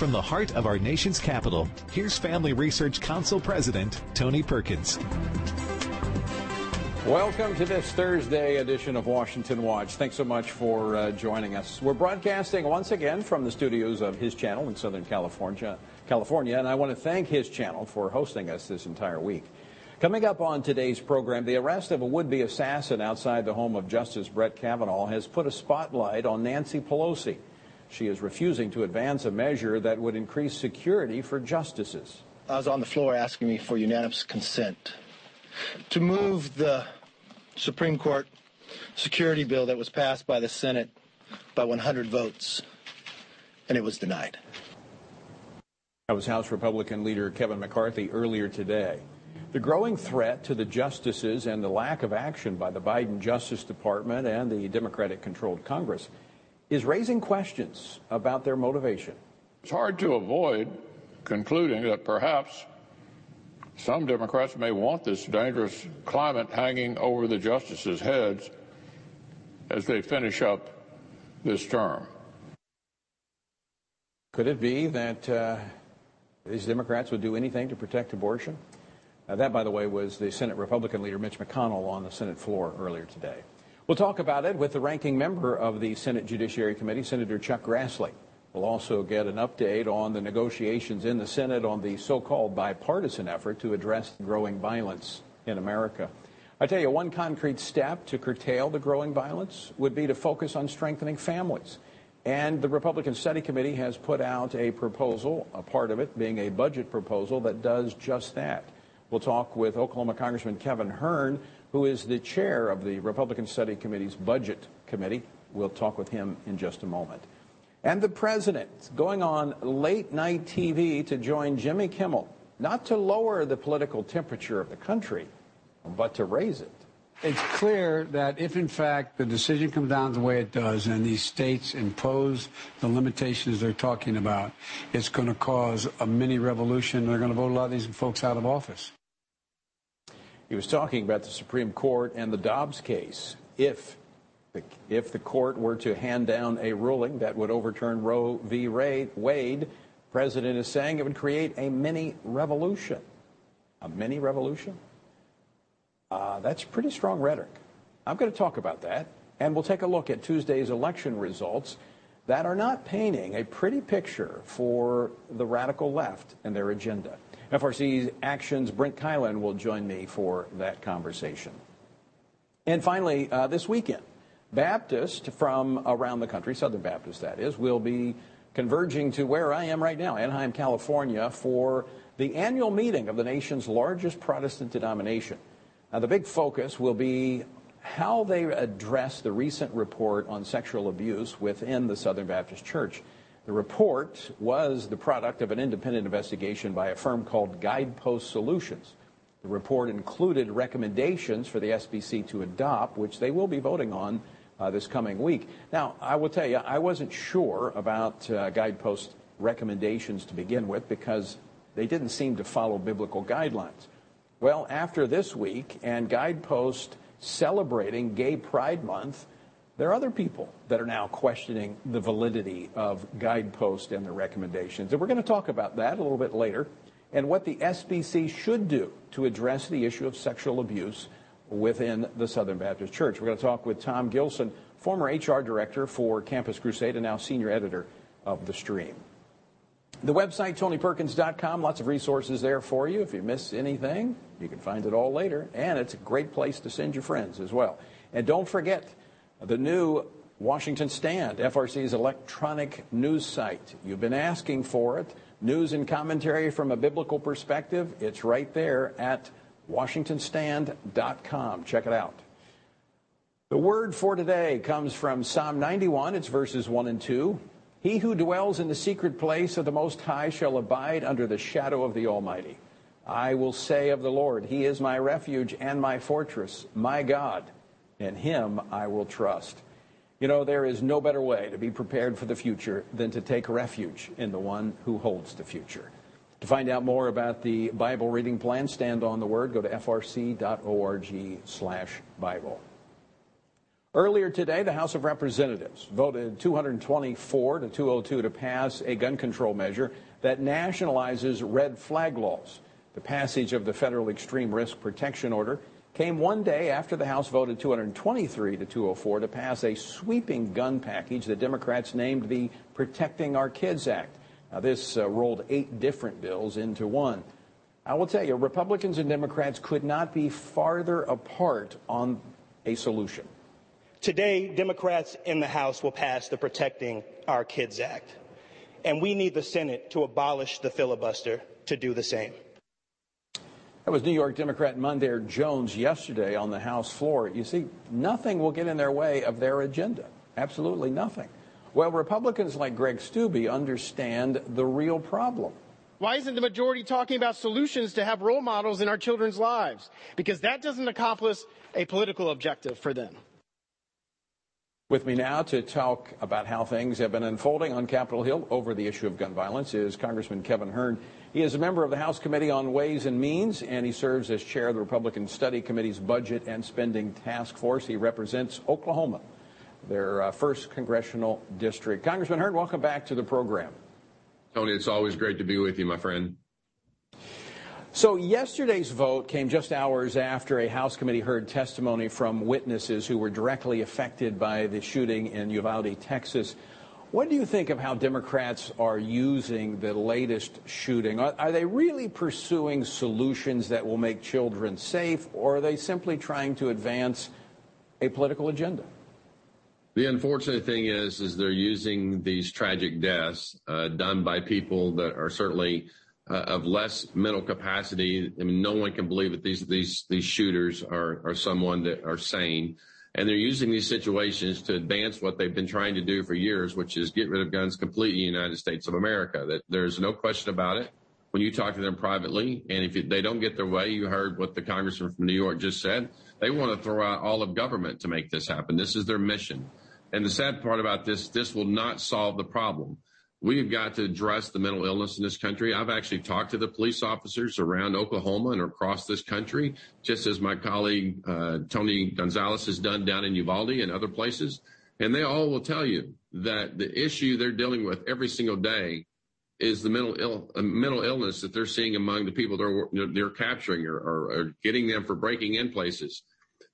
From the heart of our nation's capital, here's Family Research Council President Tony Perkins. Welcome to this Thursday edition of Washington Watch. Thanks so much for uh, joining us. We're broadcasting once again from the studios of his channel in Southern California, California, and I want to thank his channel for hosting us this entire week. Coming up on today's program, the arrest of a would-be assassin outside the home of Justice Brett Kavanaugh has put a spotlight on Nancy Pelosi. She is refusing to advance a measure that would increase security for justices. I was on the floor asking me for unanimous consent to move the Supreme Court security bill that was passed by the Senate by 100 votes, and it was denied. That was House Republican leader Kevin McCarthy earlier today. The growing threat to the justices and the lack of action by the Biden Justice Department and the Democratic controlled Congress is raising questions about their motivation. It's hard to avoid concluding that perhaps some Democrats may want this dangerous climate hanging over the justices' heads as they finish up this term. Could it be that uh, these Democrats would do anything to protect abortion? Uh, that, by the way, was the Senate Republican leader Mitch McConnell on the Senate floor earlier today. We'll talk about it with the ranking member of the Senate Judiciary Committee, Senator Chuck Grassley. We'll also get an update on the negotiations in the Senate on the so-called bipartisan effort to address growing violence in America. I tell you, one concrete step to curtail the growing violence would be to focus on strengthening families. And the Republican Study Committee has put out a proposal, a part of it being a budget proposal that does just that. We'll talk with Oklahoma Congressman Kevin Hern, who is the chair of the Republican Study Committee's Budget Committee. We'll talk with him in just a moment and the president going on late night TV to join Jimmy Kimmel, not to lower the political temperature of the country, but to raise it. It's clear that if, in fact, the decision comes down the way it does and these states impose the limitations they're talking about, it's going to cause a mini revolution. They're going to vote a lot of these folks out of office. He was talking about the Supreme Court and the Dobbs case. If if the court were to hand down a ruling that would overturn Roe v. Wade, president is saying it would create a mini revolution. A mini revolution? Uh, that's pretty strong rhetoric. I'm going to talk about that, and we'll take a look at Tuesday's election results that are not painting a pretty picture for the radical left and their agenda. FRC's Actions Brent Keilen will join me for that conversation. And finally, uh, this weekend, Baptists from around the country, Southern Baptists that is, will be converging to where I am right now, Anaheim, California, for the annual meeting of the nation's largest Protestant denomination. Now, the big focus will be how they address the recent report on sexual abuse within the Southern Baptist Church. The report was the product of an independent investigation by a firm called Guidepost Solutions. The report included recommendations for the SBC to adopt, which they will be voting on uh, this coming week. Now, I will tell you, I wasn't sure about uh, guidepost recommendations to begin with because they didn't seem to follow biblical guidelines. Well, after this week and guidepost celebrating Gay Pride Month, there are other people that are now questioning the validity of guidepost and their recommendations. And we're going to talk about that a little bit later and what the SBC should do to address the issue of sexual abuse within the Southern Baptist Church. We're going to talk with Tom Gilson, former HR director for Campus Crusade and now senior editor of The Stream. The website, tonyperkins.com, lots of resources there for you. If you miss anything, you can find it all later. And it's a great place to send your friends as well. And don't forget the new Washington Stand, FRC's electronic news site. You've been asking for it. News and commentary from a biblical perspective. It's right there at WashingtonStand.com. Check it out. The word for today comes from Psalm 91. It's verses 1 and 2. He who dwells in the secret place of the Most High shall abide under the shadow of the Almighty. I will say of the Lord, He is my refuge and my fortress, my God. In Him I will trust. You know, there is no better way to be prepared for the future than to take refuge in the one who holds the future. To find out more about the Bible reading plan, stand on the word, go to frc.org slash Bible. Earlier today, the House of Representatives voted 224 to 202 to pass a gun control measure that nationalizes red flag laws. The passage of the federal extreme risk protection order came one day after the House voted 223 to 204 to pass a sweeping gun package that Democrats named the Protecting Our Kids Act. Now, this uh, rolled eight different bills into one. I will tell you, Republicans and Democrats could not be farther apart on a solution. Today, Democrats in the House will pass the Protecting Our Kids Act. And we need the Senate to abolish the filibuster to do the same. That was New York Democrat Mondaire Jones yesterday on the House floor. You see, nothing will get in their way of their agenda. Absolutely nothing. Well, Republicans like Greg Steube understand the real problem. Why isn't the majority talking about solutions to have role models in our children's lives? Because that doesn't accomplish a political objective for them. With me now to talk about how things have been unfolding on Capitol Hill over the issue of gun violence is Congressman Kevin Hern. He is a member of the House Committee on Ways and Means, and he serves as chair of the Republican Study Committee's Budget and Spending Task Force. He represents Oklahoma, their uh, first congressional district. Congressman Hern, welcome back to the program. Tony, it's always great to be with you, my friend. So, yesterday's vote came just hours after a House committee heard testimony from witnesses who were directly affected by the shooting in Uvalde, Texas. What do you think of how Democrats are using the latest shooting? Are, are, they really pursuing solutions that will make children safe, or are they simply trying to advance a political agenda? The unfortunate thing is, is they're using these tragic deaths uh, done by people that are certainly uh, of less mental capacity. I mean, no one can believe that these these these shooters are are someone that are sane, and they're using these situations to advance what they've been trying to do for years, which is get rid of guns completely in the United States of America. That there's no question about it. When you talk to them privately, and if they don't get their way, you heard what the congressman from New York just said. They want to throw out all of government to make this happen. This is their mission. And the sad part about this, this will not solve the problem. We've got to address the mental illness in this country. I've actually talked to the police officers around Oklahoma and across this country, just as my colleague uh, Tony Gonzales has done down in Uvalde and other places. And they all will tell you that the issue they're dealing with every single day is the mental Ill, uh, mental illness that they're seeing among the people they're they're capturing or, or, or getting them for breaking in places.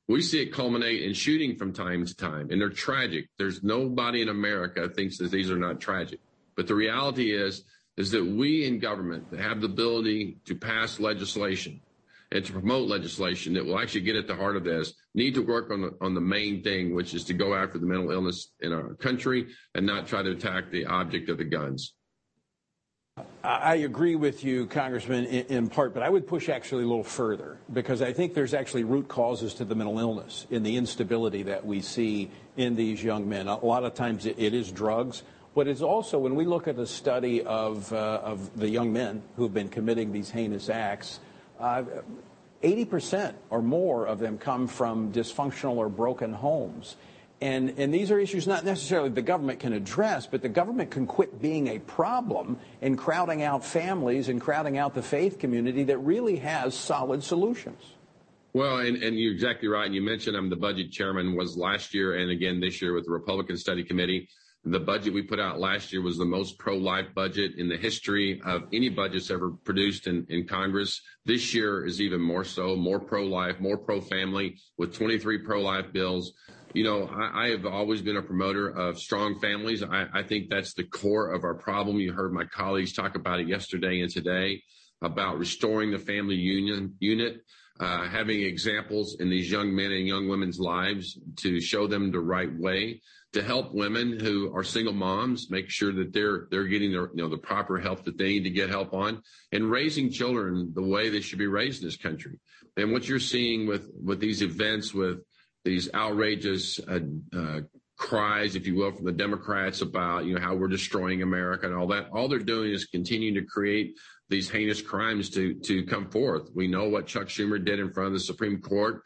We see it culminate in shooting from time to time, and they're tragic. There's nobody in America thinks that these are not tragic. But the reality is, that we in government that have the ability to pass legislation and to promote legislation that will actually get at the heart of this need to work on the, on the main thing, which is to go after the mental illness in our country and not try to attack the object of the guns. I agree with you, Congressman, in, part, but I would push actually a little further because I think there's actually root causes to the mental illness in the instability that we see in these young men. A lot of times it is drugs, but it's also when we look at the study of, uh, of the young men who've been committing these heinous acts, uh, 80% or more of them come from dysfunctional or broken homes. And, and these are issues not necessarily the government can address, but the government can quit being a problem in crowding out families and crowding out the faith community that really has solid solutions. Well, and, and you're exactly right. And you mentioned I'm the budget chairman was last year and again this year with the Republican Study Committee. The budget we put out last year was the most pro-life budget in the history of any budgets ever produced in, in Congress. This year is even more so, more pro-life, more pro-family with 23 pro-life bills. You know, I, I have always been a promoter of strong families. I, I think that's the core of our problem. You heard my colleagues talk about it yesterday and today about restoring the family union unit. Uh, having examples in these young men and young women's lives to show them the right way to help women who are single moms make sure that they're they're getting the you know the proper help that they need to get help on and raising children the way they should be raised in this country. And what you're seeing with with these events with these outrageous uh, uh, cries if you will from the democrats about you know how we're destroying america and all that all they're doing is continuing to create these heinous crimes to to come forth. We know what chuck schumer did in front of the supreme court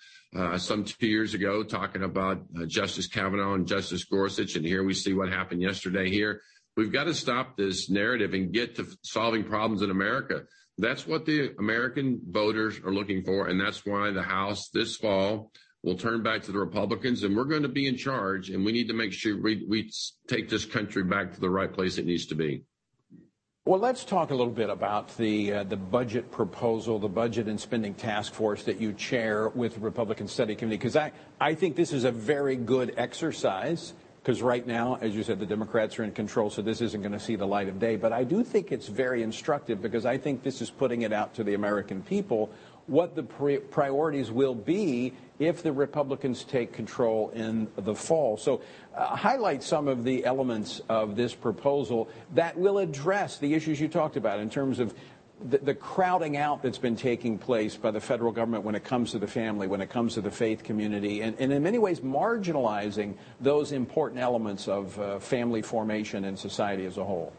some two years ago talking about uh, Justice Kavanaugh and Justice Gorsuch, and here we see what happened yesterday here. We've got to stop this narrative and get to solving problems in America. That's what the American voters are looking for, and that's why the House this fall will turn back to the Republicans, and we're going to be in charge, and we need to make sure we, we take this country back to the right place it needs to be. Well, let's talk a little bit about the uh, the budget proposal, the budget and spending task force that you chair with the Republican Study Committee, because I, I think this is a very good exercise. Because right now, as you said, the Democrats are in control, so this isn't going to see the light of day. But I do think it's very instructive because I think this is putting it out to the American people what the priorities will be if the Republicans take control in the fall. So, uh, highlight some of the elements of this proposal that will address the issues you talked about in terms of the, the, crowding out that's been taking place by the federal government when it comes to the family, when it comes to the faith community, and, and in many ways marginalizing those important elements of uh, family formation and society as a whole.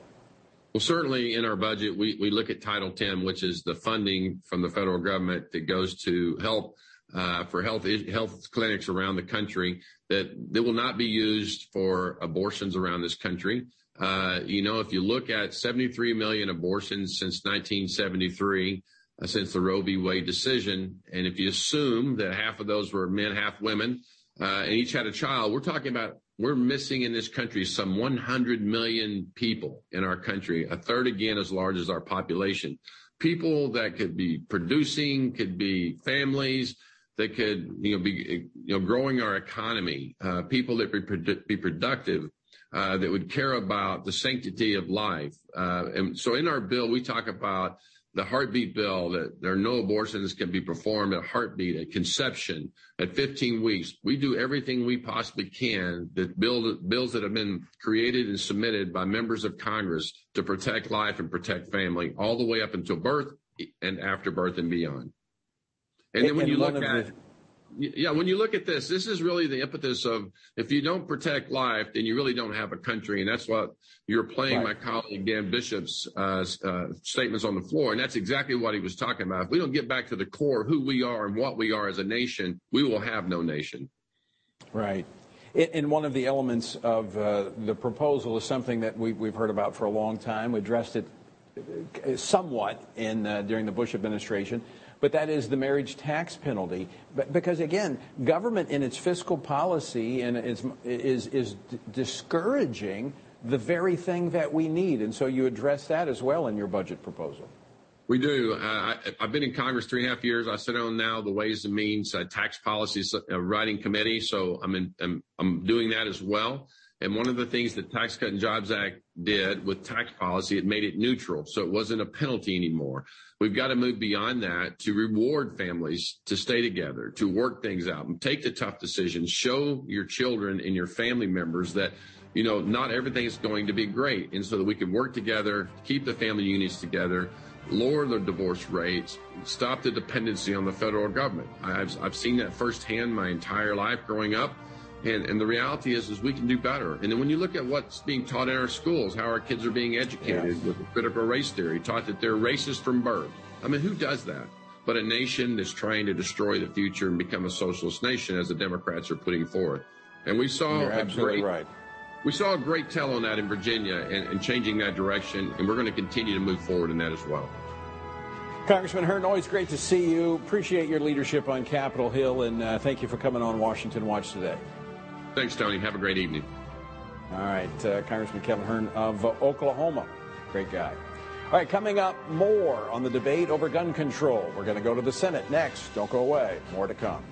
Well, certainly in our budget, we, look at Title X, which is the funding from the federal government that goes to help uh, for health health clinics around the country that, will not be used for abortions around this country. Uh, you know, if you look at 73 million abortions since 1973, uh, since the Roe v. Wade decision, and if you assume that half of those were men, half women, and each had a child, we're talking about we're missing in this country some 100 million people in our country, a third again as large as our population. People that could be producing, could be families that could, you know, be, you know, growing our economy, uh, people that be, be productive, uh, that would care about the sanctity of life. Uh, and so in our bill, we talk about the heartbeat bill that there are no abortions can be performed at heartbeat, at conception, at 15 weeks. We do everything we possibly can that build, bills that have been created and submitted by members of Congress to protect life and protect family all the way up until birth and after birth and beyond. And then when you look at yeah, when you look at this, this is really the impetus of if you don't protect life, then you really don't have a country. And that's what you're playing right. my colleague Dan Bishop's uh, uh, statements on the floor. And that's exactly what he was talking about. If we don't get back to the core, who we are and what we are as a nation, we will have no nation. Right. And one of the elements of uh, the proposal is something that we, have heard about for a long time. We addressed it uh, somewhat in uh, during the Bush administration but that is the marriage tax penalty. But because again, government in its fiscal policy and is, is, is discouraging the very thing that we need. And so you address that as well in your budget proposal. We do. Uh, I, have been in Congress three and a half years. I sit on now the Ways and Means uh, Tax Policies uh, Writing Committee, so I'm, in, I'm, I'm doing that as well. And one of the things the Tax Cut and Jobs Act did with tax policy, it made it neutral. So it wasn't a penalty anymore. We've got to move beyond that to reward families to stay together, to work things out and take the tough decisions, show your children and your family members that, you know, not everything is going to be great. And so that we can work together, keep the family units together, lower the divorce rates, stop the dependency on the federal government. I've, I've seen that firsthand my entire life growing up. And, and the reality is, is we can do better. And then when you look at what's being taught in our schools, how our kids are being educated yes. with critical race theory, taught that they're racist from birth. I mean, who does that? But a nation that's trying to destroy the future and become a socialist nation, as the Democrats are putting forth. And we saw You're a great, right. we saw a great tell on that in Virginia and, and changing that direction. And we're going to continue to move forward in that as well. Congressman Hern, always great to see you. Appreciate your leadership on Capitol Hill, and uh, thank you for coming on Washington Watch today. Thanks, Tony. Have a great evening. All right, uh, Congressman Kevin Hern of uh, Oklahoma. Great guy. All right, coming up, more on the debate over gun control. We're going to go to the Senate next. Don't go away. More to come.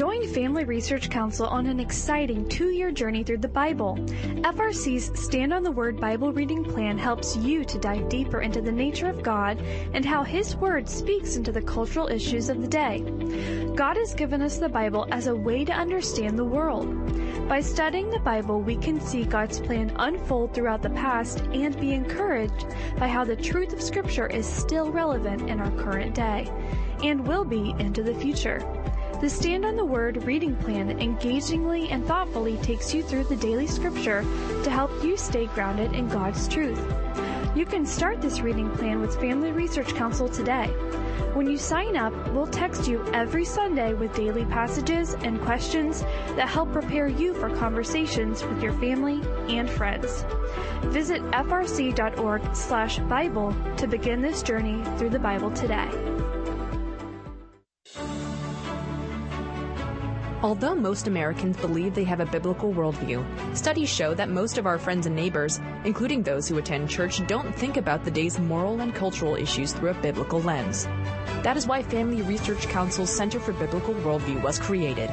Join Family Research Council on an exciting two year journey through the Bible. FRC's Stand on the Word Bible reading plan helps you to dive deeper into the nature of God and how His Word speaks into the cultural issues of the day. God has given us the Bible as a way to understand the world. By studying the Bible, we can see God's plan unfold throughout the past and be encouraged by how the truth of Scripture is still relevant in our current day and will be into the future. The Stand on the Word reading plan engagingly and thoughtfully takes you through the daily scripture to help you stay grounded in God's truth. You can start this reading plan with Family Research Council today. When you sign up, we'll text you every Sunday with daily passages and questions that help prepare you for conversations with your family and friends. Visit frc.org/bible to begin this journey through the Bible today. Although most Americans believe they have a biblical worldview, studies show that most of our friends and neighbors, including those who attend church, don't think about the day's moral and cultural issues through a biblical lens. That is why Family Research Council's Center for Biblical Worldview was created.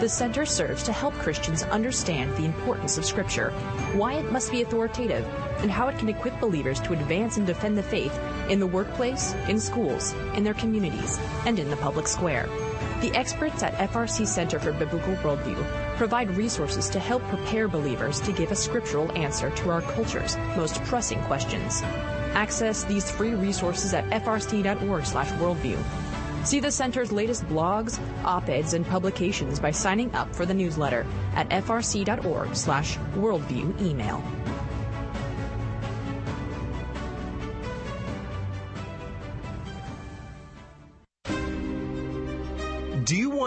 The center serves to help Christians understand the importance of Scripture, why it must be authoritative, and how it can equip believers to advance and defend the faith in the workplace, in schools, in their communities, and in the public square. The experts at FRC Center for Biblical Worldview provide resources to help prepare believers to give a scriptural answer to our culture's most pressing questions. Access these free resources at frc.org/worldview. See the center's latest blogs, op-eds, and publications by signing up for the newsletter at frc.org/worldview email.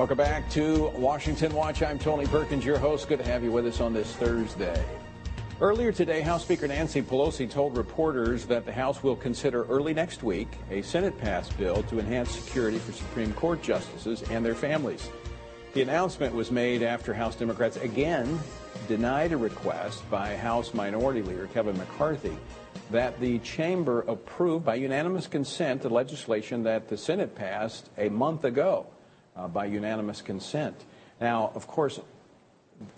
Welcome back to Washington Watch. I'm Tony Perkins, your host. Good to have you with us on this Thursday. Earlier today, House Speaker Nancy Pelosi told reporters that the House will consider early next week a Senate passed bill to enhance security for Supreme Court justices and their families. The announcement was made after House Democrats again denied a request by House Minority Leader Kevin McCarthy that the chamber approve by unanimous consent the legislation that the Senate passed a month ago by unanimous consent. Now, of course,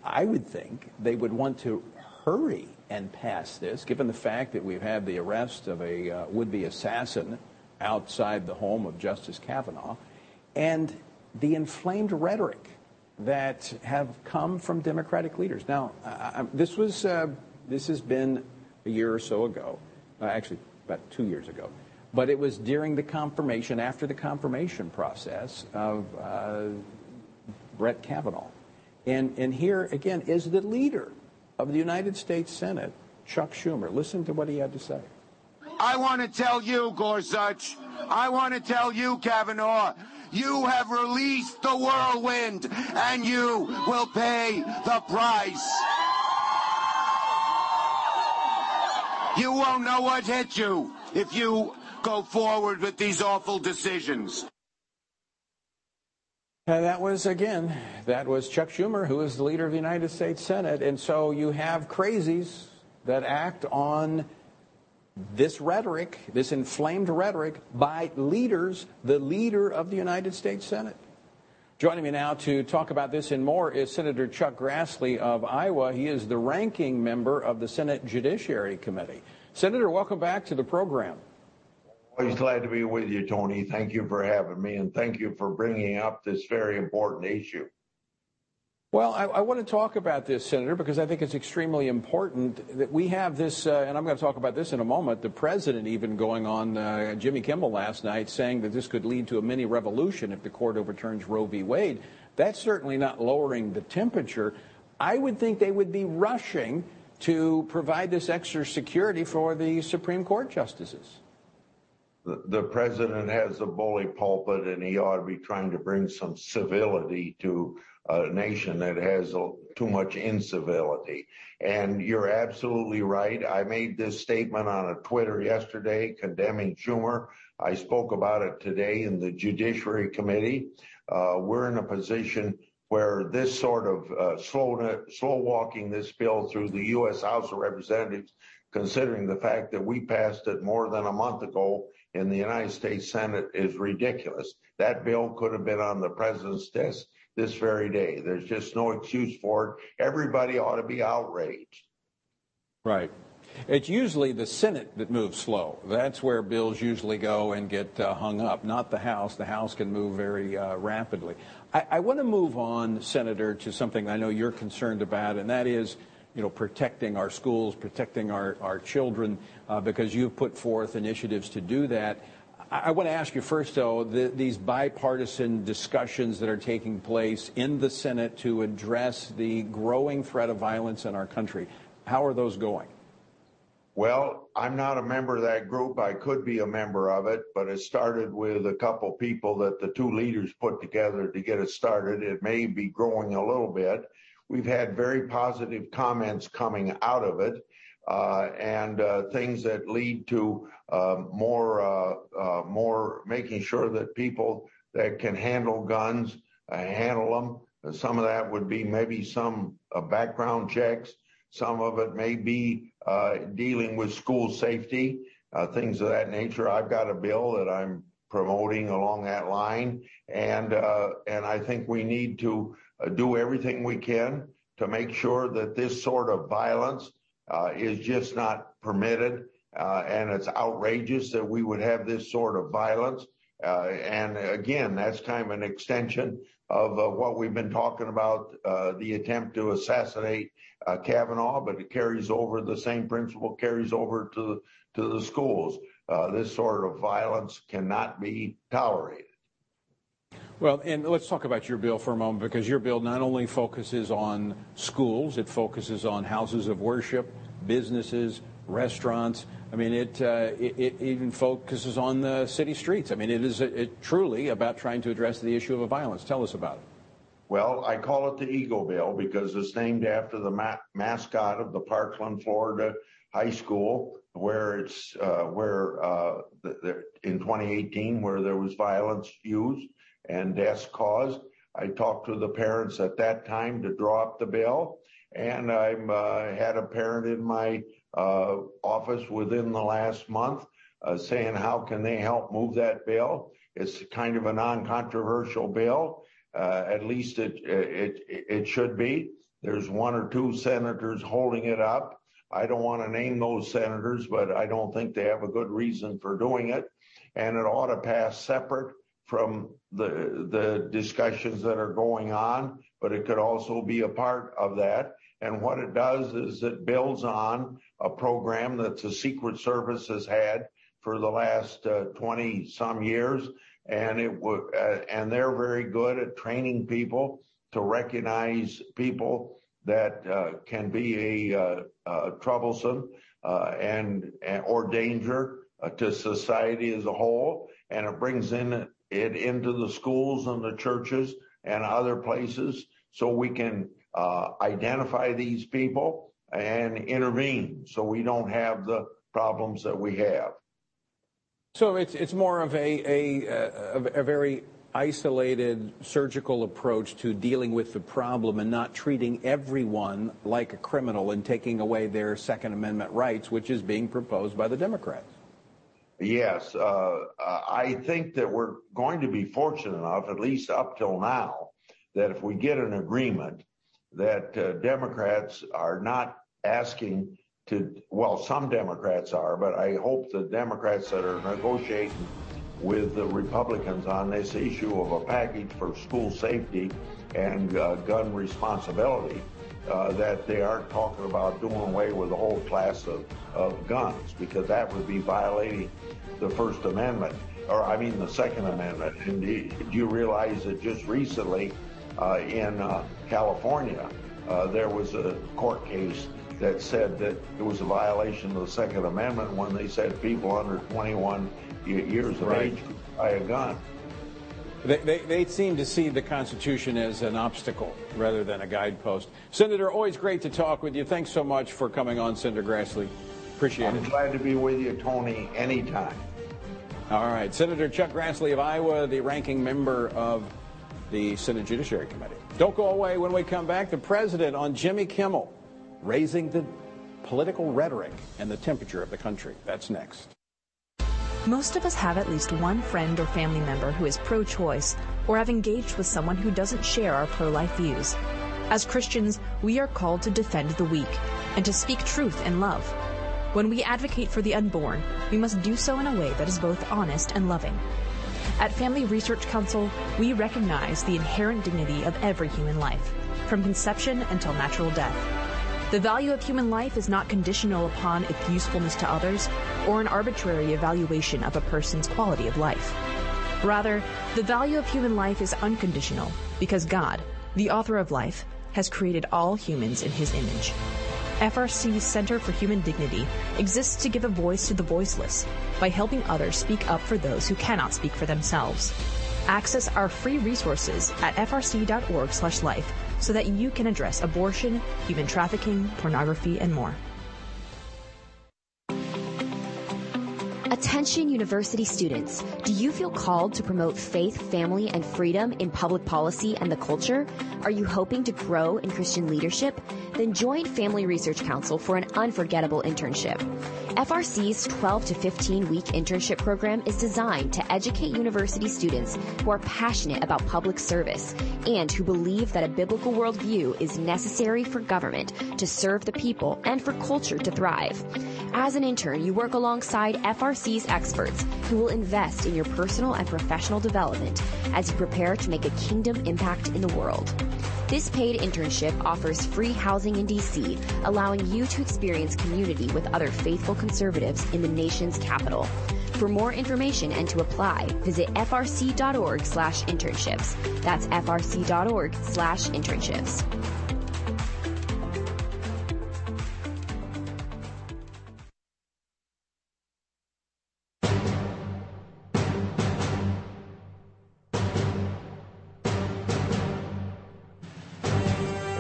I would think they would want to hurry and pass this, given the fact that we've had the arrest of a uh, would-be assassin outside the home of Justice Kavanaugh, and the inflamed rhetoric that have come from Democratic leaders. Now, this was uh, this has been a year or so ago, uh, actually about two years ago. But it was during the confirmation, after the confirmation process of uh, Brett Kavanaugh. And, and here, again, is the leader of the United States Senate, Chuck Schumer. Listen to what he had to say. I want to tell you, Gorsuch, I want to tell you, Kavanaugh, you have released the whirlwind, and you will pay the price. You won't know what hit you if you go forward with these awful decisions. And that was, again, that was Chuck Schumer, who is the leader of the United States Senate. And so you have crazies that act on this rhetoric, this inflamed rhetoric, by leaders, the leader of the United States Senate. Joining me now to talk about this and more is Senator Chuck Grassley of Iowa. He is the ranking member of the Senate Judiciary Committee. Senator, welcome back to the program. Always glad to be with you, Tony. Thank you for having me, and thank you for bringing up this very important issue. Well, I, I, want to talk about this, Senator, because I think it's extremely important that we have this, uh, and I'm going to talk about this in a moment. The president even going on uh, Jimmy Kimmel last night saying that this could lead to a mini revolution if the court overturns Roe v. Wade. That's certainly not lowering the temperature. I would think they would be rushing to provide this extra security for the Supreme Court justices the, president has a bully pulpit and he ought to be trying to bring some civility to a nation that has too much incivility. And you're absolutely right. I made this statement on a Twitter yesterday condemning Schumer. I spoke about it today in the Judiciary Committee. Uh, we're in a position where this sort of uh, slow, slow walking this bill through the U.S. House of Representatives considering the fact that we passed it more than a month ago in the United States Senate is ridiculous. That bill could have been on the president's desk this very day. There's just no excuse for it. Everybody ought to be outraged. Right. It's usually the Senate that moves slow. That's where bills usually go and get uh, hung up, not the House. The House can move very uh, rapidly. I, I want to move on, Senator, to something I know you're concerned about, and that is you know, protecting our schools, protecting our, our children, uh, because you've put forth initiatives to do that. I, I want to ask you first, though, the, these bipartisan discussions that are taking place in the Senate to address the growing threat of violence in our country. How are those going? Well, I'm not a member of that group. I could be a member of it, but it started with a couple people that the two leaders put together to get it started. It may be growing a little bit. We've had very positive comments coming out of it. Uh, and uh, things that lead to um, more, uh, uh, more making sure that people that can handle guns uh, handle them. Some of that would be maybe some uh, background checks. Some of it may be dealing with school safety, things of that nature. I've got a bill that I'm promoting along that line, and and I think we need to do everything we can to make sure that this sort of violence uh, is just not permitted. Uh, and it's outrageous that we would have this sort of violence. Uh, and again, that's kind of an extension of uh, what we've been talking about, uh, the attempt to assassinate Kavanaugh, but it carries over the same principle carries over to, to the schools. this sort of violence cannot be tolerated. Well, and let's talk about your bill for a moment because your bill not only focuses on schools, it focuses on houses of worship, businesses, restaurants. I mean, it, uh, it, it, even focuses on the city streets. I mean, it is a, it truly about trying to address the issue of violence. Tell us about it. Well, I call it the Eagle Bill because it's named after the ma- mascot of the Parkland, Florida High School, where it's uh, where uh, the, the, in 2018 where there was violence used and deaths caused. I talked to the parents at that time to draw up the bill, and I uh, had a parent in my uh, office within the last month uh, saying how can they help move that bill. It's kind of a non-controversial bill. Uh, at least it, it it should be. There's one or two senators holding it up. I don't want to name those senators, but I don't think they have a good reason for doing it. And it ought to pass separate from the the discussions that are going on, but it could also be a part of that. And what it does is it builds on a program that the Secret Service has had for the last uh, 20 some years, and it w- uh, and they're very good at training people to recognize people that uh, can be a troublesome or danger to society as a whole, and it brings in it into the schools and the churches and other places so we can uh, identify these people and intervene so we don't have the problems that we have. So it's it's more of a a, a, a very isolated surgical approach to dealing with the problem and not treating everyone like a criminal and taking away their Second Amendment rights, which is being proposed by the Democrats. Yes, uh, I think that we're going to be fortunate enough, at least up till now, that if we get an agreement, that uh, Democrats are not asking to, well, some Democrats are, but I hope the Democrats that are negotiating with the Republicans on this issue of a package for school safety and uh, gun responsibility uh, that they aren't talking about doing away with the whole class of, of guns because that would be violating the First Amendment, or I mean the Second Amendment. And do you realize that just recently uh, in uh, California, uh, there was a court case that said that it was a violation of the Second Amendment when they said people under 21 years of right. age could buy a gun. They, they, they, seem to see the Constitution as an obstacle rather than a guidepost. Senator, always great to talk with you. Thanks so much for coming on, Senator Grassley. Appreciate I'm it. I'm glad to be with you, Tony, anytime. All right. Senator Chuck Grassley of Iowa, the ranking member of the Senate Judiciary Committee. Don't go away when we come back. The president on Jimmy Kimmel raising the political rhetoric and the temperature of the country. That's next. Most of us have at least one friend or family member who is pro choice or have engaged with someone who doesn't share our pro life views. As Christians, we are called to defend the weak and to speak truth in love. When we advocate for the unborn, we must do so in a way that is both honest and loving. At Family Research Council, we recognize the inherent dignity of every human life, from conception until natural death. The value of human life is not conditional upon its usefulness to others or an arbitrary evaluation of a person's quality of life. Rather, the value of human life is unconditional because God, the author of life, has created all humans in his image. FRC's Center for Human Dignity exists to give a voice to the voiceless by helping others speak up for those who cannot speak for themselves. Access our free resources at frc.org/life so that you can address abortion, human trafficking, pornography, and more. Attention university students, do you feel called to promote faith, family, and freedom in public policy and the culture? Are you hoping to grow in Christian leadership? Then join Family Research Council for an unforgettable internship. FRC's 12 to 15 week internship program is designed to educate university students who are passionate about public service and who believe that a biblical worldview is necessary for government to serve the people and for culture to thrive. As an intern, you work alongside FRC's experts who will invest in your personal and professional development as you prepare to make a kingdom impact in the world. This paid internship offers free housing in DC, allowing you to experience community with other faithful conservatives in the nation's capital. For more information and to apply, visit frc.org slash internships. That's frc.org slash internships.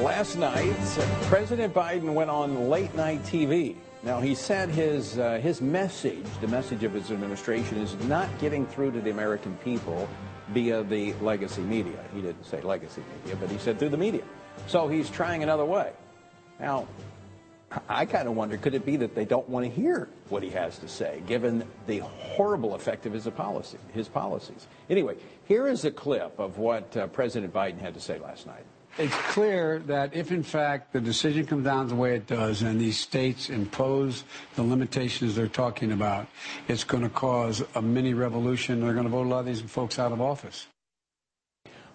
Last night, President Biden went on late night TV. Now, he said his, uh, his message, the message of his administration, is not getting through to the American people via the legacy media. He didn't say legacy media, but he said through the media. So he's trying another way. Now, I kind of wonder could it be that they don't want to hear what he has to say, given the horrible effect of his policy, his policies? Anyway, here is a clip of what uh, President Biden had to say last night. It's clear that if, in fact, the decision comes down the way it does and these states impose the limitations they're talking about, it's going to cause a mini revolution. They're going to vote a lot of these folks out of office.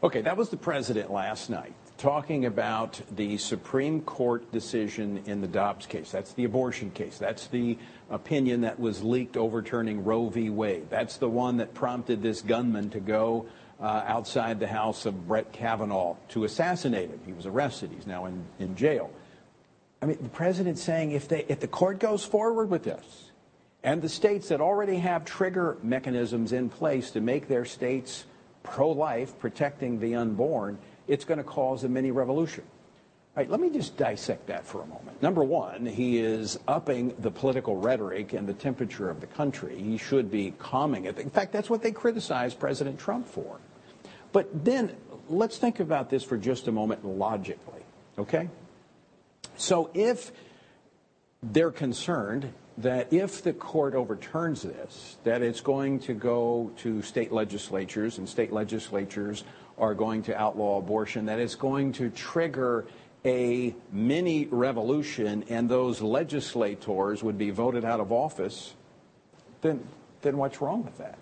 Okay, that was the president last night talking about the Supreme Court decision in the Dobbs case. That's the abortion case. That's the opinion that was leaked overturning Roe v. Wade. That's the one that prompted this gunman to go Uh, outside the house of Brett Kavanaugh to assassinate him. He was arrested. He's now in, in jail. I mean, the president's saying if, they, if the court goes forward with this, and the states that already have trigger mechanisms in place to make their states pro life, protecting the unborn, it's going to cause a mini revolution. All right, let me just dissect that for a moment. Number one, he is upping the political rhetoric and the temperature of the country. He should be calming it. In fact, that's what they criticized President Trump for. But then let's think about this for just a moment logically, okay? So if they're concerned that if the court overturns this, that it's going to go to state legislatures and state legislatures are going to outlaw abortion, that it's going to trigger a mini revolution and those legislators would be voted out of office, then, then what's wrong with that?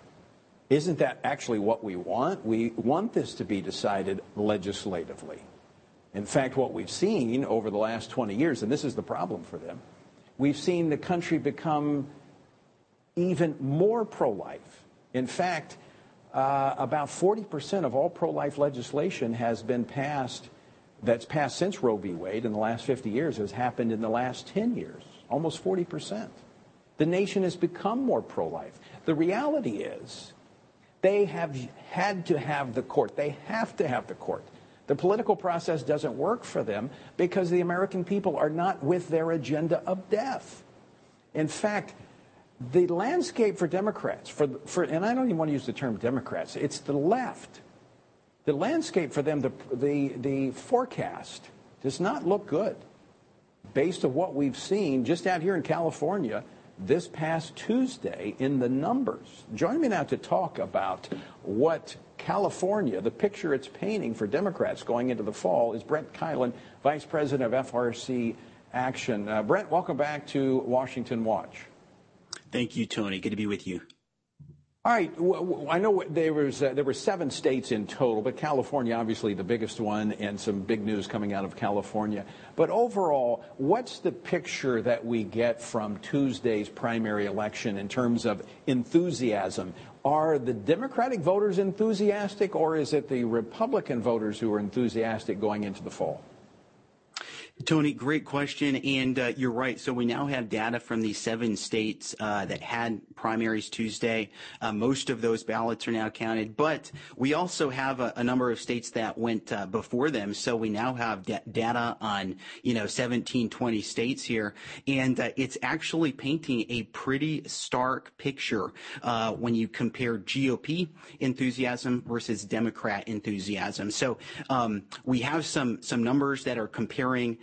Isn't that actually what we want? We want this to be decided legislatively. In fact, what we've seen over the last 20 years, and this is the problem for them, we've seen the country become even more pro life. In fact, uh, about 40% of all pro life legislation has been passed, that's passed since Roe v. Wade in the last 50 years, has happened in the last 10 years, almost 40%. The nation has become more pro life. The reality is, they have had to have the court. They have to have the court. The political process doesn't work for them because the American people are not with their agenda of death. In fact, the landscape for Democrats, for, for, and I don't even want to use the term Democrats, it's the left. The landscape for them, the, the, the forecast does not look good. based on what we've seen just out here in California this past Tuesday in the numbers. Join me now to talk about what California, the picture it's painting for Democrats going into the fall, is Brent Keilen, Vice President of FRC Action. Uh, Brent, welcome back to Washington Watch. Thank you, Tony. Good to be with you. All right. I know there was uh, there were seven states in total, but California obviously the biggest one, and some big news coming out of California. But overall, what's the picture that we get from Tuesday's primary election in terms of enthusiasm? Are the Democratic voters enthusiastic, or is it the Republican voters who are enthusiastic going into the fall? Tony, great question. And uh, you're right. So we now have data from these seven states uh, that had primaries Tuesday. Uh, most of those ballots are now counted, but we also have a, a number of states that went uh, before them. So we now have da- data on, you know, 17, 20 states here. And uh, it's actually painting a pretty stark picture uh, when you compare GOP enthusiasm versus Democrat enthusiasm. So um, we have some, some numbers that are comparing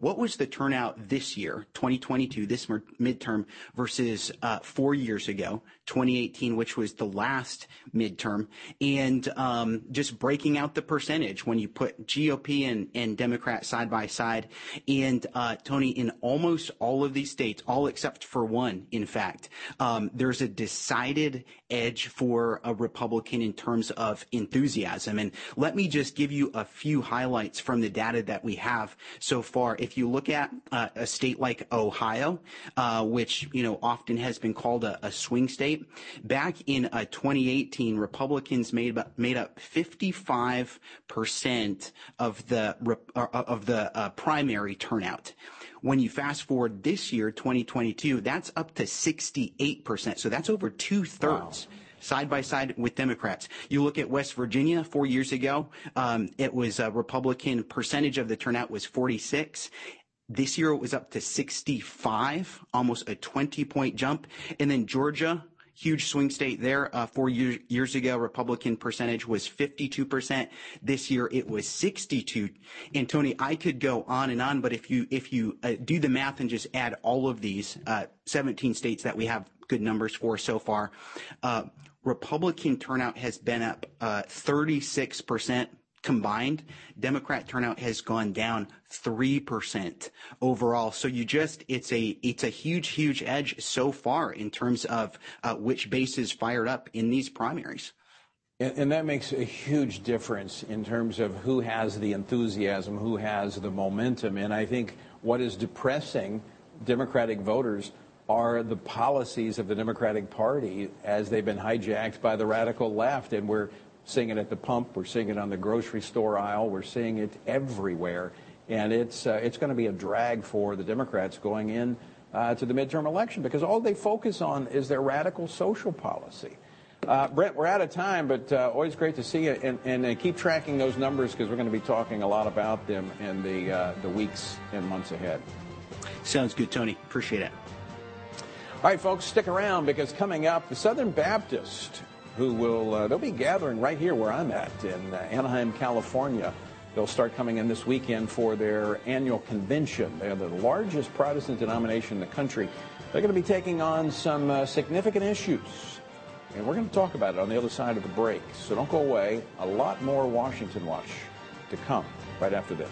what was the turnout this year, 2022, this midterm, versus uh, four years ago, 2018, which was the last midterm, and um, just breaking out the percentage when you put GOP and, Democrat side by side. And uh, Tony, in almost all of these states, all except for one, in fact, um, there's a decided edge for a Republican in terms of enthusiasm. And let me just give you a few highlights from the data that we have so far. If you look at uh, a state like Ohio, uh, which you know often has been called a, a swing state, Back in uh, 2018, Republicans made up, made up 55 percent of the uh, of the uh, primary turnout. When you fast forward this year, 2022, that's up to 68 percent. So that's over two thirds. Wow side by side with Democrats. You look at West Virginia four years ago, um, it was a Republican percentage of the turnout was 46. This year it was up to 65, almost a 20 point jump. And then Georgia, huge swing state there. Uh, four year, years ago, Republican percentage was 52%. This year it was 62. And Tony, I could go on and on, but if you, if you uh, do the math and just add all of these, uh, 17 states that we have good numbers for so far, uh, Republican turnout has been up, 36% uh, combined, Democrat turnout has gone down 3% overall. So you just, it's a, it's a huge, huge edge so far in terms of uh, which bases fired up in these primaries. And, and, that makes a huge difference in terms of who has the enthusiasm, who has the momentum. And I think what is depressing Democratic voters are the policies of the Democratic Party as they've been hijacked by the radical left. And we're seeing it at the pump. We're seeing it on the grocery store aisle. We're seeing it everywhere. And it's, uh, it's going to be a drag for the Democrats going in uh, to the midterm election because all they focus on is their radical social policy. Uh, Brent, we're out of time, but uh, always great to see you. And, and uh, keep tracking those numbers because we're going to be talking a lot about them in the, uh, the weeks and months ahead. Sounds good, Tony. Appreciate it. All right, folks, stick around because coming up, the Southern Baptist who will uh, they'll be gathering right here where I'm at in uh, Anaheim, California. They'll start coming in this weekend for their annual convention. They're the largest Protestant denomination in the country. They're going to be taking on some uh, significant issues. And we're going to talk about it on the other side of the break. So don't go away. A lot more Washington Watch to come right after this.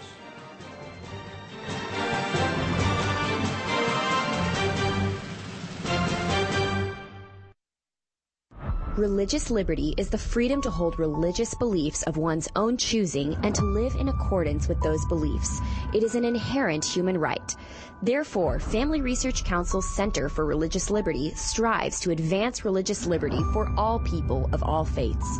Religious liberty is the freedom to hold religious beliefs of one's own choosing and to live in accordance with those beliefs. It is an inherent human right. Therefore, Family Research Council's Center for Religious Liberty strives to advance religious liberty for all people of all faiths.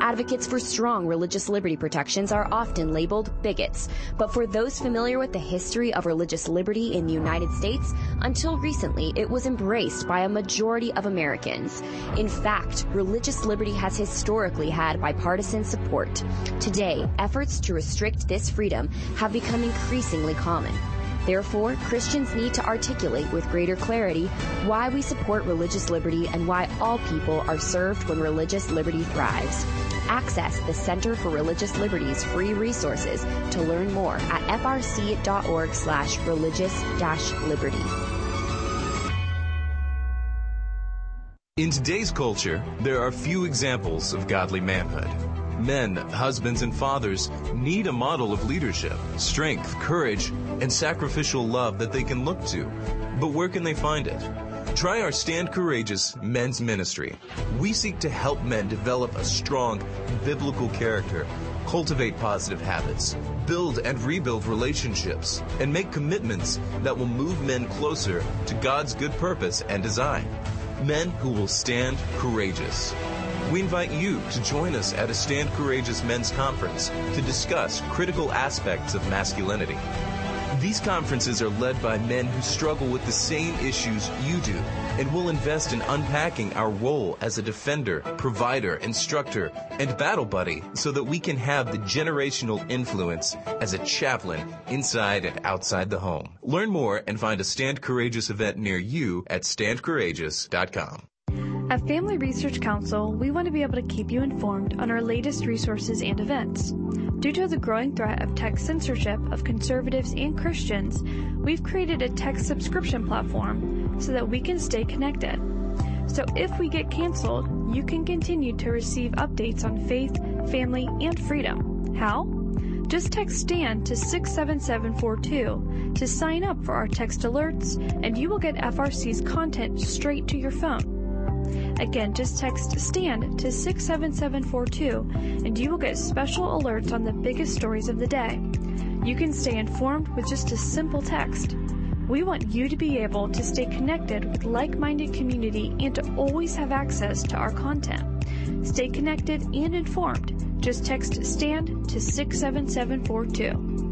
Advocates for strong religious liberty protections are often labeled bigots, but for those familiar with the history of religious liberty in the United States, until recently it was embraced by a majority of Americans. In fact, religious liberty has historically had bipartisan support. Today, efforts to restrict this freedom have become increasingly common. Therefore, Christians need to articulate with greater clarity why we support religious liberty and why all people are served when religious liberty thrives. Access the Center for Religious Liberty's free resources to learn more at frc.org slash religious liberty. In today's culture, there are few examples of godly manhood. Men, husbands, and fathers need a model of leadership, strength, courage, and sacrificial love that they can look to. But where can they find it? Try our Stand Courageous men's ministry. We seek to help men develop a strong biblical character, cultivate positive habits, build and rebuild relationships, and make commitments that will move men closer to God's good purpose and design. Men who will stand courageous. We invite you to join us at a Stand Courageous Men's Conference to discuss critical aspects of masculinity. These conferences are led by men who struggle with the same issues you do and will invest in unpacking our role as a defender, provider, instructor, and battle buddy so that we can have the generational influence as a chaplain inside and outside the home. Learn more and find a Stand Courageous event near you at standcourageous.com. At Family Research Council, we want to be able to keep you informed on our latest resources and events. Due to the growing threat of tech censorship of conservatives and Christians, we've created a tech subscription platform so that we can stay connected. So if we get canceled, you can continue to receive updates on faith, family, and freedom. How? Just text STAND to 67742 to sign up for our text alerts, and you will get FRC's content straight to your phone. Again, just text STAND to 67742 and you will get special alerts on the biggest stories of the day. You can stay informed with just a simple text. We want you to be able to stay connected with like-minded community and to always have access to our content. Stay connected and informed. Just text STAND to 67742.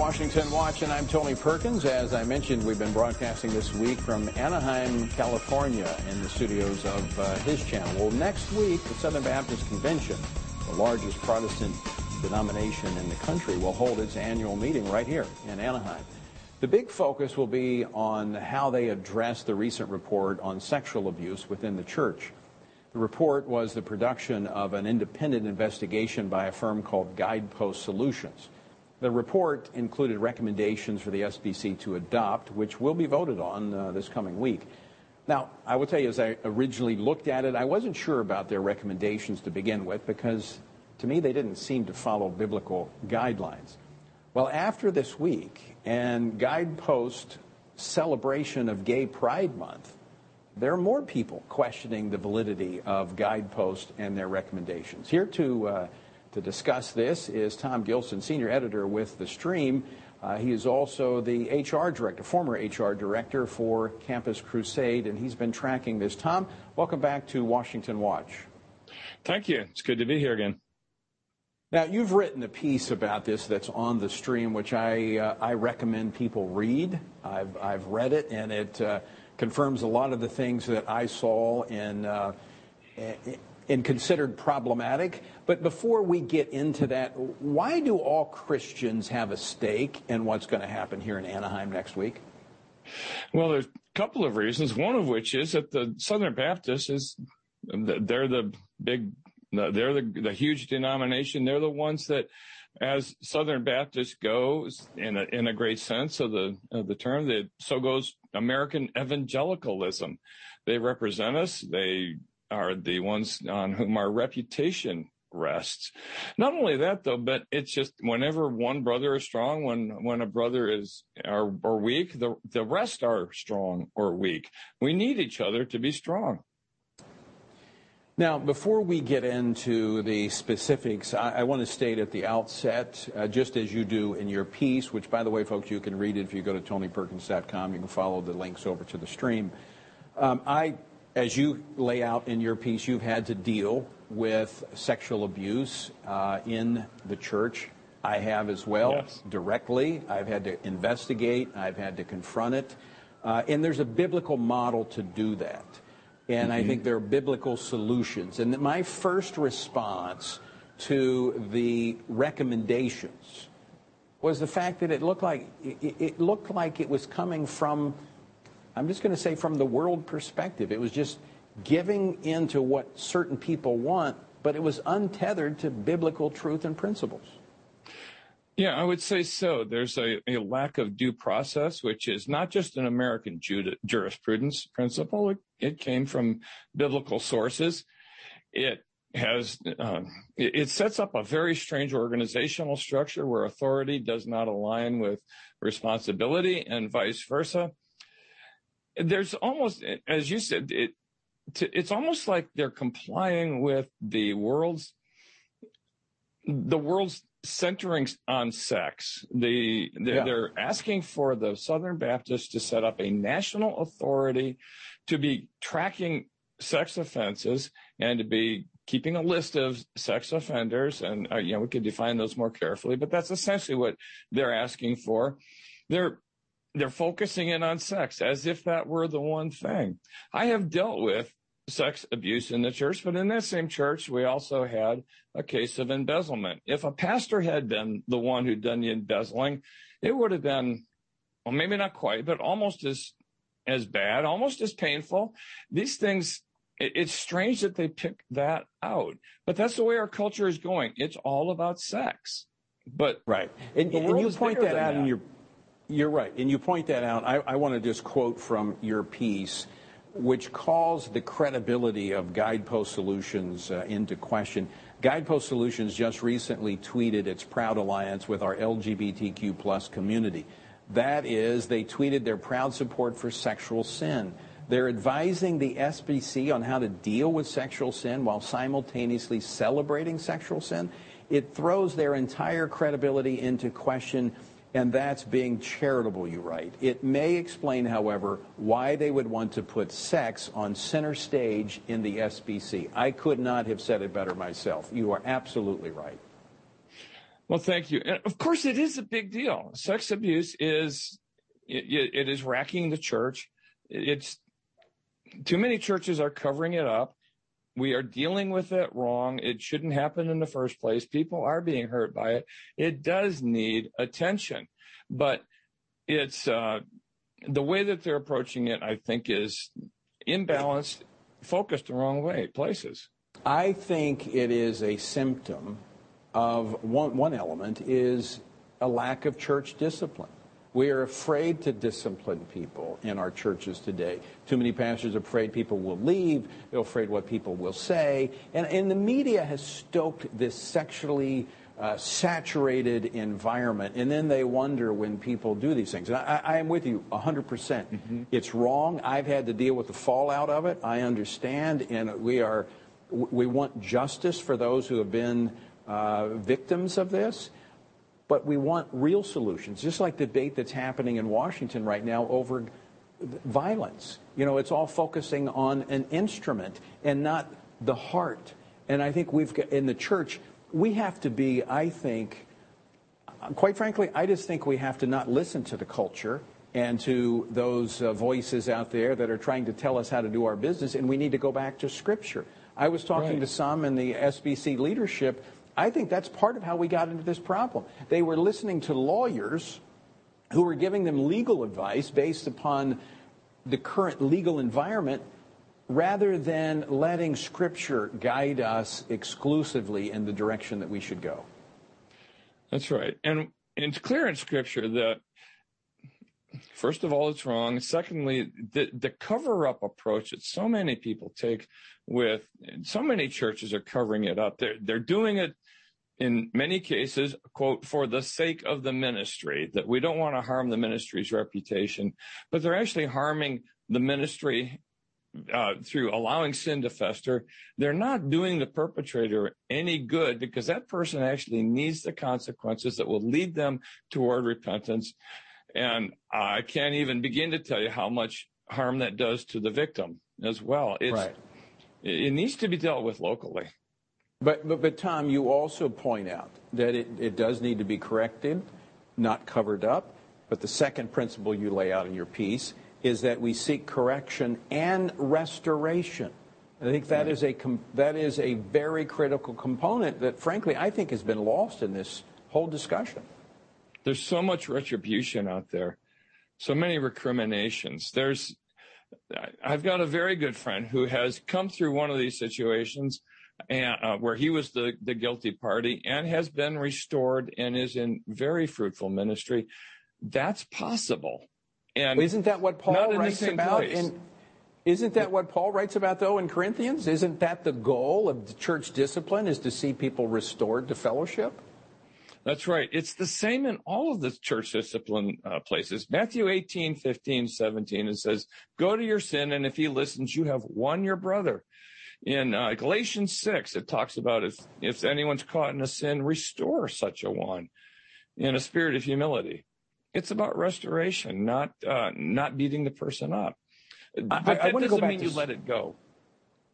Washington Watch, and I'm Tony Perkins. As I mentioned, we've been broadcasting this week from Anaheim, California, in the studios of uh, his channel. Well, next week, the Southern Baptist Convention, the largest Protestant denomination in the country, will hold its annual meeting right here in Anaheim. The big focus will be on how they address the recent report on sexual abuse within the church. The report was the production of an independent investigation by a firm called Guidepost Solutions. The report included recommendations for the SBC to adopt, which will be voted on uh, this coming week. Now, I will tell you, as I originally looked at it, I wasn't sure about their recommendations to begin with because to me they didn't seem to follow biblical guidelines. Well, after this week and Guidepost celebration of Gay Pride Month, there are more people questioning the validity of Guidepost and their recommendations. Here to uh, to discuss this is Tom Gilson, senior editor with The Stream. Uh, he is also the HR director, former HR director for Campus Crusade, and he's been tracking this. Tom, welcome back to Washington Watch. Thank you. It's good to be here again. Now, you've written a piece about this that's on the stream, which I, uh, I recommend people read. I've, I've read it, and it uh, confirms a lot of the things that I saw in, uh, and considered problematic. But before we get into that, why do all Christians have a stake in what's going to happen here in Anaheim next week? Well, there's a couple of reasons. One of which is that the Southern Baptists is they're the big they're the, the huge denomination. They're the ones that, as Southern Baptists goes in a, in a great sense of the of the term, that so goes American evangelicalism. They represent us. They are the ones on whom our reputation rests. Not only that though, but it's just whenever one brother is strong, when when a brother is or, weak, the the rest are strong or weak. We need each other to be strong. Now, before we get into the specifics, I, I want to state at the outset, uh, just as you do in your piece, which, by the way, folks, you can read it if you go to tonyperkins.com. You can follow the links over to the stream. Um, I as you lay out in your piece, you've had to deal with sexual abuse uh, in the church I have as well, yes. directly. I've had to investigate, I've had to confront it. Uh, and there's a biblical model to do that. And mm-hmm. I think there are biblical solutions. And my first response to the recommendations was the fact that it looked like it, it looked like it was coming from I'm just going to say from the world perspective. It was just giving into what certain people want, but it was untethered to biblical truth and principles. Yeah, I would say so. There's a, a lack of due process, which is not just an American jurisprudence principle. It, it came from biblical sources. It has uh, it, it sets up a very strange organizational structure where authority does not align with responsibility and vice versa. There's almost, as you said, it, it's almost like they're complying with the world's the world's centering on sex. The, the yeah. they're asking for the Southern Baptists to set up a national authority to be tracking sex offenses and to be keeping a list of sex offenders. And uh, you know we could define those more carefully, but that's essentially what they're asking for. They're they're focusing in on sex as if that were the one thing. I have dealt with sex abuse in the church, but in that same church, we also had a case of embezzlement. If a pastor had been the one who'd done the embezzling, it would have been, well, maybe not quite, but almost as, as bad, almost as painful. These things, it, it's strange that they pick that out, but that's the way our culture is going. It's all about sex. But right, and, and you point that out that. in your, you're right, and you point that out. I, I want to just quote from your piece which calls the credibility of Guidepost Solutions uh, into question. Guidepost Solutions just recently tweeted its proud alliance with our LGBTQ plus community. That is, they tweeted their proud support for sexual sin. They're advising the SBC on how to deal with sexual sin while simultaneously celebrating sexual sin. It throws their entire credibility into question and that's being charitable, you write. It may explain, however, why they would want to put sex on center stage in the SBC. I could not have said it better myself. You are absolutely right. Well, thank you. And of course, it is a big deal. Sex abuse is it, it is racking the church. It's too many churches are covering it up. We are dealing with it wrong. It shouldn't happen in the first place. People are being hurt by it. It does need attention, but it's uh, the way that they're approaching it. I think is imbalanced, focused the wrong way places. I think it is a symptom of one, one element is a lack of church discipline. We are afraid to discipline people in our churches today. Too many pastors are afraid people will leave. They're afraid what people will say. And, and the media has stoked this sexually uh, saturated environment. And then they wonder when people do these things. And I, I am with you 100%. percent mm hmm It's wrong. I've had to deal with the fallout of it. I understand. And we are, we want justice for those who have been uh, victims of this but we want real solutions, just like the debate that's happening in Washington right now over violence. You know, it's all focusing on an instrument and not the heart. And I think we've got, in the church, we have to be, I think, quite frankly, I just think we have to not listen to the culture and to those uh, voices out there that are trying to tell us how to do our business, and we need to go back to Scripture. I was talking right. to some in the SBC leadership I think that's part of how we got into this problem. They were listening to lawyers who were giving them legal advice based upon the current legal environment rather than letting Scripture guide us exclusively in the direction that we should go. That's right. And it's clear in Scripture that, first of all, it's wrong. Secondly, the, the cover up approach that so many people take with so many churches are covering it up. They're, they're doing it in many cases, quote, for the sake of the ministry, that we don't want to harm the ministry's reputation, but they're actually harming the ministry uh, through allowing sin to fester. They're not doing the perpetrator any good because that person actually needs the consequences that will lead them toward repentance. And I can't even begin to tell you how much harm that does to the victim as well. It's, right it needs to be dealt with locally. But, but, but Tom, you also point out that it, it does need to be corrected, not covered up. But the second principle you lay out in your piece is that we seek correction and restoration. I think that is a that is a very critical component that, frankly, I think has been lost in this whole discussion. There's so much retribution out there, so many recriminations. There's, I've got a very good friend who has come through one of these situations and, uh, where he was the, the guilty party and has been restored and is in very fruitful ministry. That's possible. And isn't that what Paul writes about in isn't that what Paul writes about, though, in Corinthians? Isn't that the goal of the church discipline, is to see people restored to fellowship? That's right. It's the same in all of the church discipline uh, places. Matthew 18, 15, 17, it says, Go to your sin, and if he listens, you have won your brother. In uh, Galatians 6, it talks about if, if anyone's caught in a sin, restore such a one in a spirit of humility. It's about restoration, not uh, not beating the person up. But I, I that doesn't mean to... you let it go.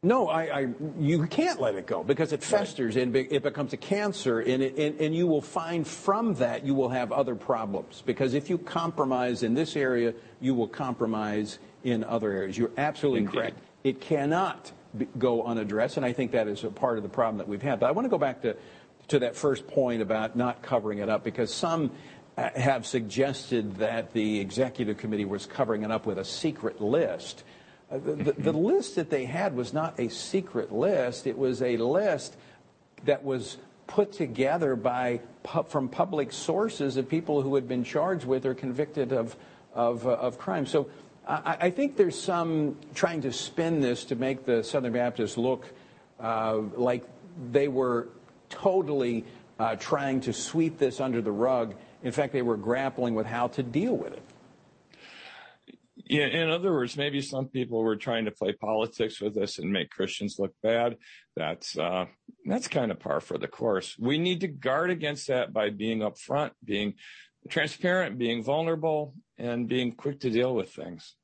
No, I, I, you can't let it go because it festers right. and it becomes a cancer, and, it, and, and, you will find from that you will have other problems. Because if you compromise in this area, you will compromise in other areas. You're absolutely Indeed. correct. It cannot be, go unaddressed, and I think that is a part of the problem that we've had. But I want to go back to, to that first point about not covering it up because some uh, have suggested that the executive committee was covering it up with a secret list. Uh, the, the, list that they had was not a secret list. It was a list that was put together by from public sources of people who had been charged with or convicted of of, uh, of crime. So I, I, think there's some trying to spin this to make the Southern Baptists look uh, like they were totally uh, trying to sweep this under the rug in fact, they were grappling with how to deal with it. Yeah, in other words, maybe some people were trying to play politics with us and make Christians look bad. That's uh, that's kind of par for the course. We need to guard against that by being upfront, being transparent, being vulnerable, and being quick to deal with things.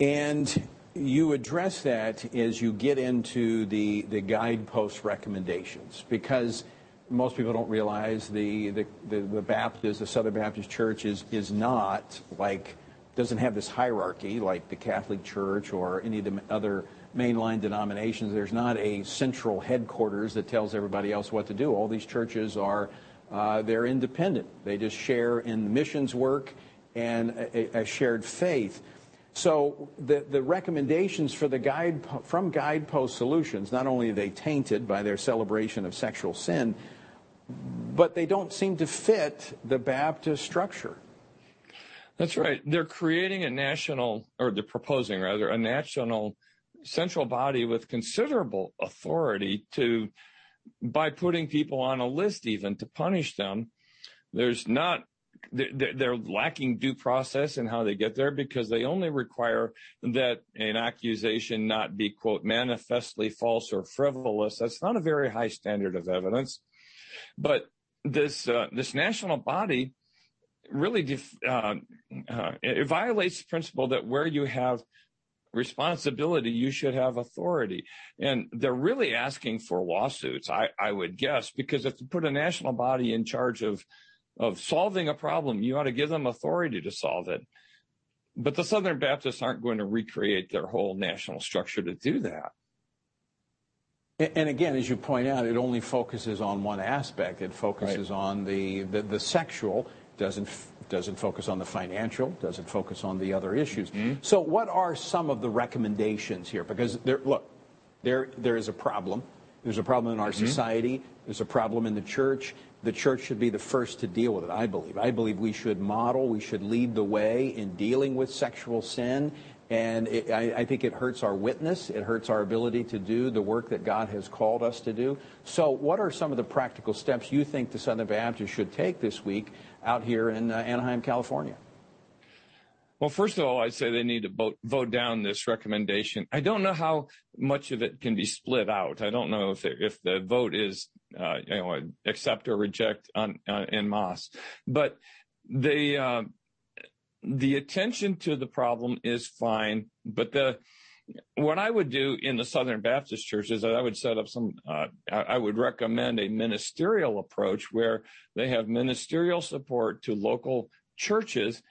And you address that as you get into the the guidepost recommendations because most people don't realize the, the, the, the Baptist, the Southern Baptist Church is, is not like, doesn't have this hierarchy like the Catholic Church or any of the other mainline denominations. There's not a central headquarters that tells everybody else what to do. All these churches are, uh, they're independent. They just share in the missions work and a, a shared faith. So the, the recommendations for the guide from Guidepost Solutions, not only are they tainted by their celebration of sexual sin, but they don't seem to fit the Baptist structure. That's right. They're creating a national, or they're proposing rather, a national central body with considerable authority to, by putting people on a list even to punish them. There's not, they're lacking due process in how they get there because they only require that an accusation not be, quote, manifestly false or frivolous. That's not a very high standard of evidence. But this uh, this national body really def- uh, uh, it violates the principle that where you have responsibility, you should have authority. And they're really asking for lawsuits, I, I would guess, because if you put a national body in charge of of solving a problem, you ought to give them authority to solve it. But the Southern Baptists aren't going to recreate their whole national structure to do that. And again, as you point out, it only focuses on one aspect. It focuses right. on the, the, the, sexual, doesn't, doesn't focus on the financial, doesn't focus on the other issues. Mm-hmm. So, what are some of the recommendations here? Because, there, look, there, there is a problem. There's a problem in our mm-hmm. society, there's a problem in the church. The church should be the first to deal with it, I believe. I believe we should model, we should lead the way in dealing with sexual sin and it, I, I, think it hurts our witness. It hurts our ability to do the work that God has called us to do. So, what are some of the practical steps you think the Southern Baptists should take this week out here in uh, Anaheim, California? Well, first of all, I'd say they need to vote, vote down this recommendation. I don't know how much of it can be split out. I don't know if if the vote is uh, you know accept or reject on, on en masse, but they uh, the attention to the problem is fine, but the what I would do in the Southern Baptist Church is I would set up some, uh, I would recommend a ministerial approach where they have ministerial support to local churches,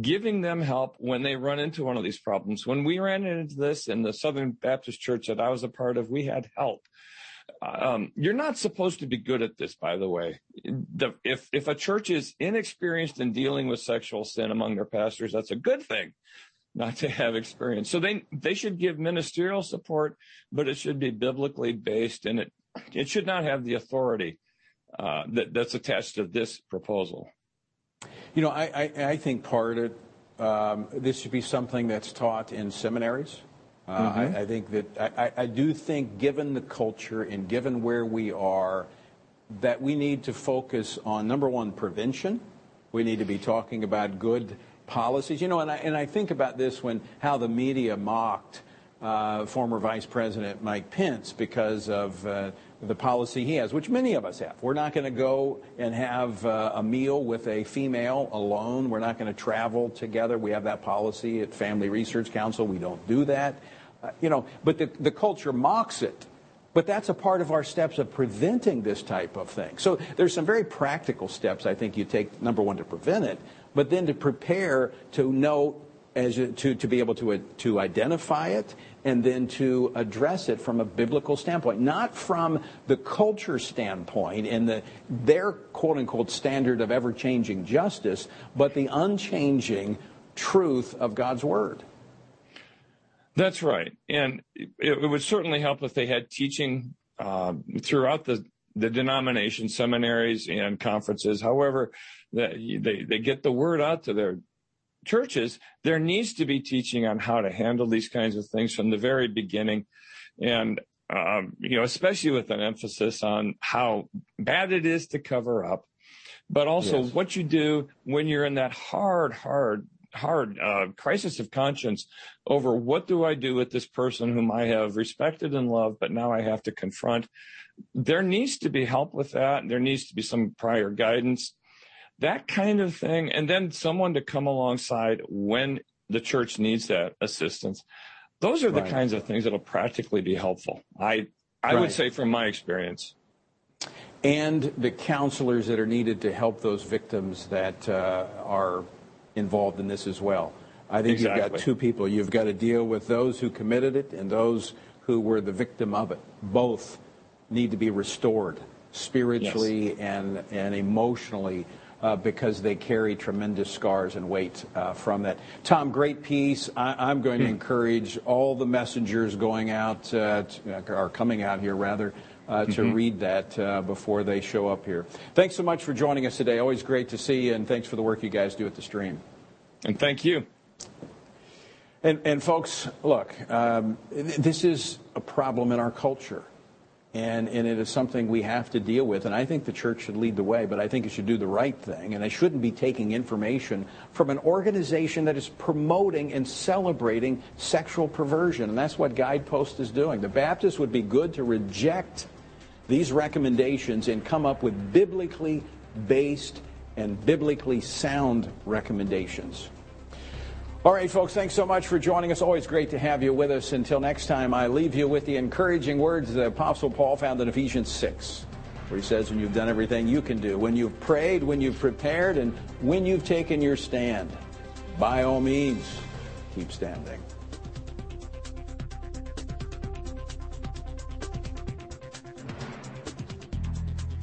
giving them help when they run into one of these problems. When we ran into this in the Southern Baptist church that I was a part of, we had help. Um, you're not supposed to be good at this, by the way. The, if if a church is inexperienced in dealing with sexual sin among their pastors, that's a good thing not to have experience. So they they should give ministerial support, but it should be biblically based, and it it should not have the authority uh, that that's attached to this proposal. You know, I I, I think part of um, this should be something that's taught in seminaries. Uh, mm-hmm. I, I, think that I, I do think, given the culture and given where we are, that we need to focus on number one prevention. We need to be talking about good policies. You know, and I, and I think about this when how the media mocked uh, former Vice President Mike Pence because of uh, the policy he has, which many of us have. We're not going to go and have uh, a meal with a female alone. We're not going to travel together. We have that policy at Family Research Council. We don't do that. Uh, you know, but the, the culture mocks it. But that's a part of our steps of preventing this type of thing. So there's some very practical steps I think you take, number one, to prevent it, but then to prepare to know as to, to be able to, to identify it and then to address it from a biblical standpoint, not from the culture standpoint and the, their quote unquote standard of ever changing justice, but the unchanging truth of God's word. That's right. And it, it would certainly help if they had teaching uh, throughout the, the denomination, seminaries, and conferences. However, that they, they get the word out to their churches, there needs to be teaching on how to handle these kinds of things from the very beginning. And, um, you know, especially with an emphasis on how bad it is to cover up, but also yes. what you do when you're in that hard, hard, hard uh, crisis of conscience over what do I do with this person whom I have respected and loved, but now I have to confront. There needs to be help with that. There needs to be some prior guidance that kind of thing. And then someone to come alongside when the church needs that assistance. Those are the right. kinds of things that'll practically be helpful. I, I right. would say from my experience. And the counselors that are needed to help those victims that uh, are involved in this as well. I think exactly. you've got two people. You've got to deal with those who committed it and those who were the victim of it. Both need to be restored spiritually yes. and, and emotionally uh, because they carry tremendous scars and weight uh, from that. Tom, great piece. I, am going to hmm. encourage all the messengers going out, uh, to, or coming out here rather, uh, to mm-hmm. read that uh, before they show up here. Thanks so much for joining us today. Always great to see you, and thanks for the work you guys do at the stream. And thank you. And, and folks, look, um, this is a problem in our culture. And, and it is something we have to deal with. And I think the church should lead the way, but I think it should do the right thing. And they shouldn't be taking information from an organization that is promoting and celebrating sexual perversion. And that's what Guidepost is doing. The Baptists would be good to reject these recommendations and come up with biblically based and biblically sound recommendations. All right, folks, thanks so much for joining us. Always great to have you with us. Until next time, I leave you with the encouraging words the Apostle Paul found in Ephesians 6, where he says, When you've done everything you can do, when you've prayed, when you've prepared, and when you've taken your stand, by all means, keep standing.